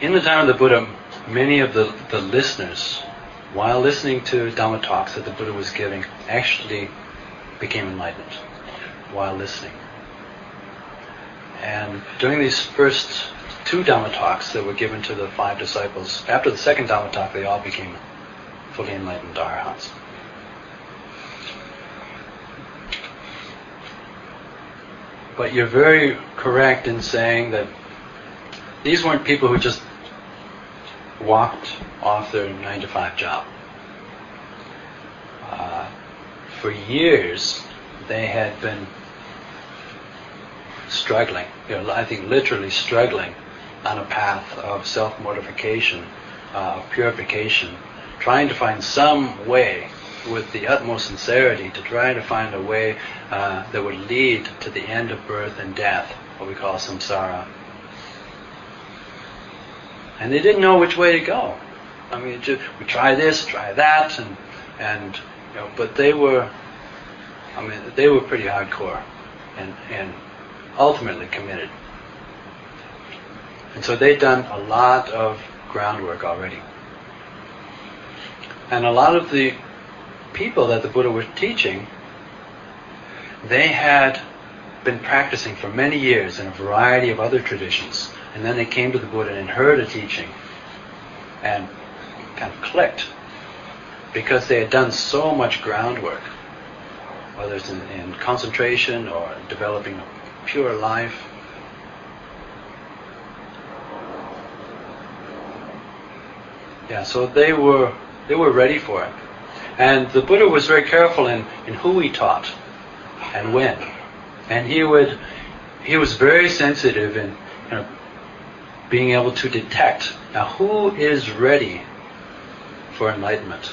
In the time of the Buddha, many of the, the listeners, while listening to Dhamma talks that the Buddha was giving, actually became enlightened while listening. And during these first two Dhamma talks that were given to the five disciples, after the second Dhamma talk, they all became fully enlightened arhats. But you're very correct in saying that these weren't people who just walked off their nine to five job. Uh, for years, they had been struggling, you know, I think literally struggling on a path of self mortification, uh, of purification, trying to find some way with the utmost sincerity to try to find a way uh, that would lead to the end of birth and death, what we call samsara. And they didn't know which way to go. I mean, just, we try this, try that, and and you know, but they were, I mean, they were pretty hardcore, and and ultimately committed. And so they'd done a lot of groundwork already. And a lot of the people that the Buddha was teaching, they had been practicing for many years in a variety of other traditions. And then they came to the Buddha and heard a teaching and kind of clicked because they had done so much groundwork, whether it's in, in concentration or developing pure life. Yeah, so they were they were ready for it. And the Buddha was very careful in, in who he taught and when. And he would he was very sensitive in you know, being able to detect now who is ready for enlightenment.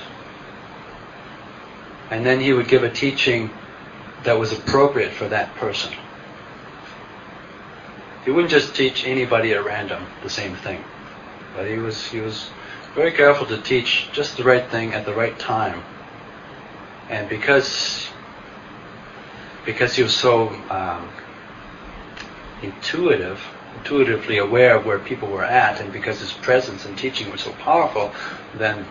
And then he would give a teaching that was appropriate for that person. He wouldn't just teach anybody at random the same thing. But he was he was very careful to teach just the right thing at the right time. And because because he was so um, intuitive, intuitively aware of where people were at, and because his presence and teaching was so powerful, then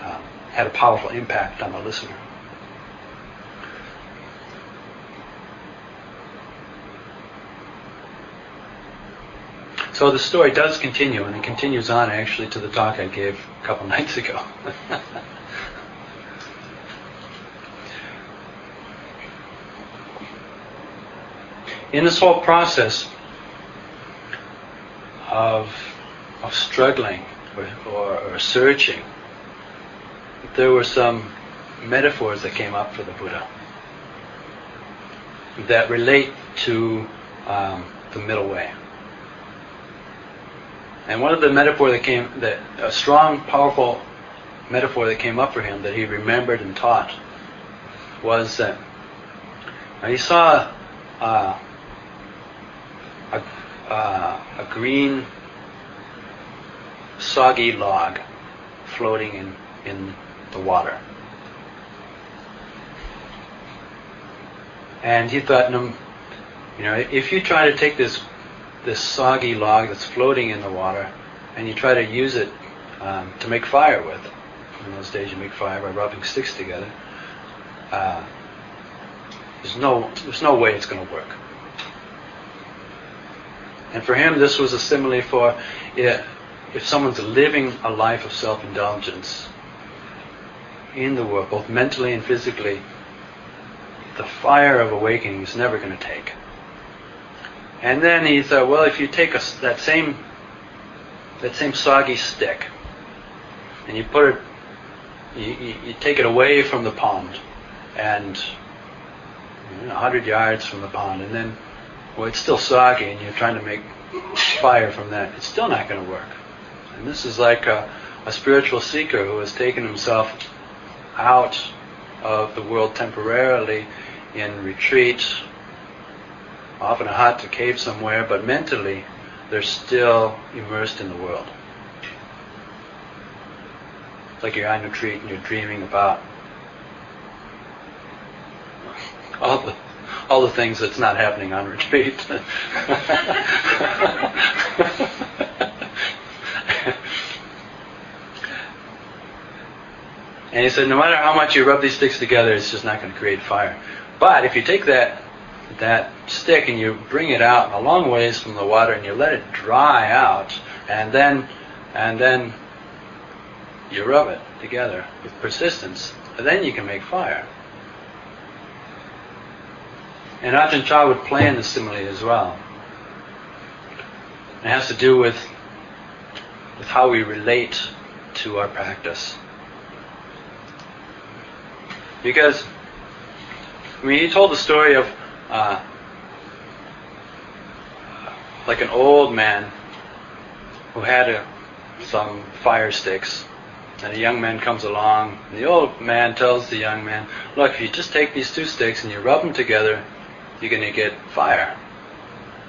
um, had a powerful impact on the listener. So the story does continue, and it continues on actually to the talk I gave a couple nights ago. In this whole process of, of struggling or, or, or searching, there were some metaphors that came up for the Buddha that relate to um, the middle way. And one of the metaphor that came, that a strong, powerful metaphor that came up for him that he remembered and taught was that he saw uh, a, uh, a green, soggy log floating in, in the water. And he thought, you know, if you try to take this this soggy log that's floating in the water, and you try to use it um, to make fire with. In those days, you make fire by rubbing sticks together. Uh, there's no there's no way it's going to work. And for him, this was a simile for yeah, if someone's living a life of self-indulgence in the world, both mentally and physically, the fire of awakening is never going to take. And then he thought, well, if you take a, that same that same soggy stick and you put it, you, you, you take it away from the pond and you know, hundred yards from the pond, and then well, it's still soggy, and you're trying to make fire from that. It's still not going to work. And this is like a, a spiritual seeker who has taken himself out of the world temporarily in retreat often a hut, a cave somewhere, but mentally they're still immersed in the world. It's like you're on retreat and you're dreaming about all the all the things that's not happening on retreat. and he said, no matter how much you rub these sticks together, it's just not going to create fire. But if you take that that stick and you bring it out a long ways from the water and you let it dry out and then and then you rub it together with persistence, and then you can make fire. And Ajahn Chah would play in the simile as well. It has to do with with how we relate to our practice. Because I mean he told the story of uh, like an old man who had a, some fire sticks, And a young man comes along, and the old man tells the young man, Look, if you just take these two sticks and you rub them together, you're going to get fire.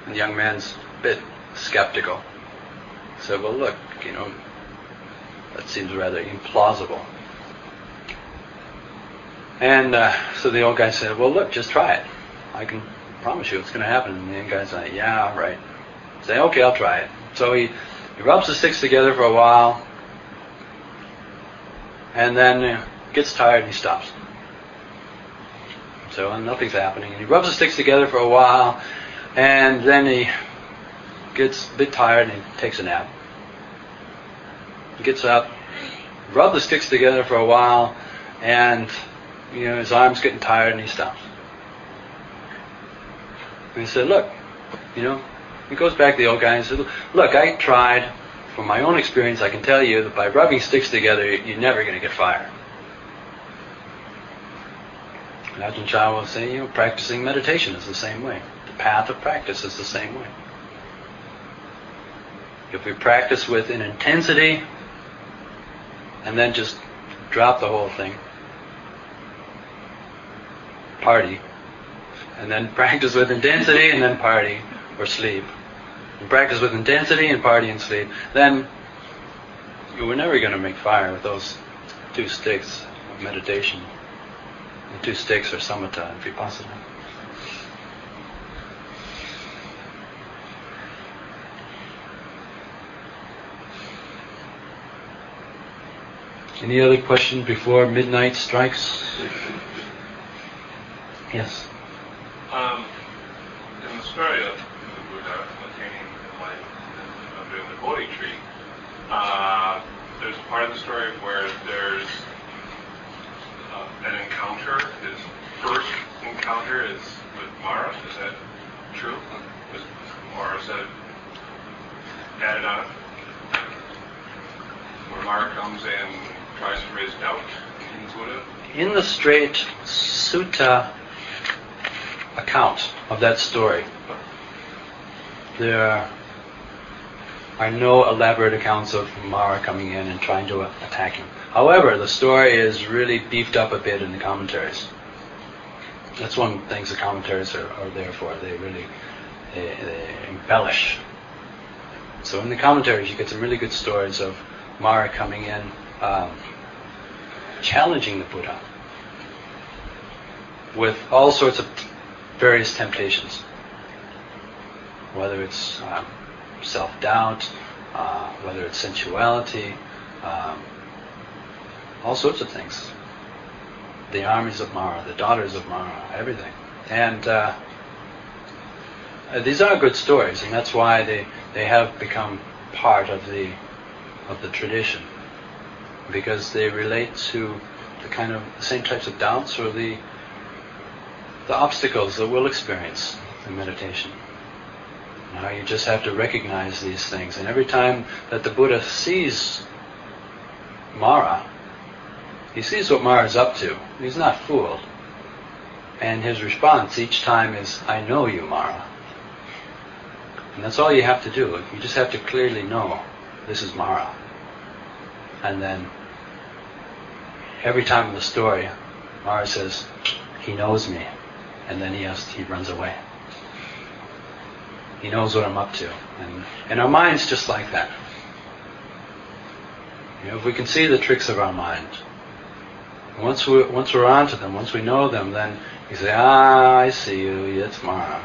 And the young man's a bit skeptical. So, well, look, you know, that seems rather implausible. And uh, so the old guy said, Well, look, just try it. I can promise you it's going to happen. And the guy's like, Yeah, right. Say, Okay, I'll try it. So he, he rubs the sticks together for a while, and then uh, gets tired and he stops. So uh, nothing's happening. And he rubs the sticks together for a while, and then he gets a bit tired and he takes a nap. He gets up, rubs the sticks together for a while, and you know his arm's getting tired and he stops. And he said, "Look, you know." He goes back to the old guy and says, "Look, I tried. From my own experience, I can tell you that by rubbing sticks together, you're never going to get fire." And Ajahn Chah will say, you know, practicing meditation is the same way. The path of practice is the same way. If we practice with an intensity and then just drop the whole thing, party, and then practice with intensity and then party or sleep, and practice with intensity and party and sleep, then we're never going to make fire with those two sticks of meditation. The two sticks are samatha and vipassana. Any other question before midnight strikes? Yes. Um, in the story of the Buddha attaining enlightenment under the Bodhi tree, uh, there's a part of the story where there's uh, an encounter. His first encounter is with Mara. Is that true? Or is that added on? Where Mara comes and tries to raise doubt in Buddha? In the straight sutta account of that story, there are no elaborate accounts of Mara coming in and trying to attack him. However, the story is really beefed up a bit in the commentaries. That's one of the things the commentaries are, are there for. They really they, they embellish. So in the commentaries, you get some really good stories of Mara coming in, um, challenging the Buddha with all sorts of various temptations, whether it's um, self-doubt, uh, whether it's sensuality, um, all sorts of things. The armies of Mara, the daughters of Mara, everything. And uh, these are good stories, and that's why they, they have become part of the of the tradition, because they relate to the kind of the same types of doubts or the the obstacles that we'll experience in meditation. Now you just have to recognize these things, and every time that the Buddha sees Mara, he sees what Mara is up to. He's not fooled. And his response each time is, I know you, Mara. And that's all you have to do. You just have to clearly know this is Mara. And then every time in the story, Mara says, he knows me. And then he has, he runs away. He knows what I'm up to. And, and our mind's just like that. You know, if we can see the tricks of our mind, once we once we're onto them, once we know them, then you say, Ah, I see you, it's Mara.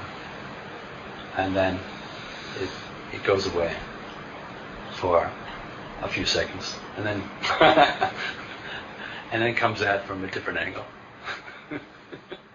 And then it it goes away for a few seconds. And then and then comes at from a different angle.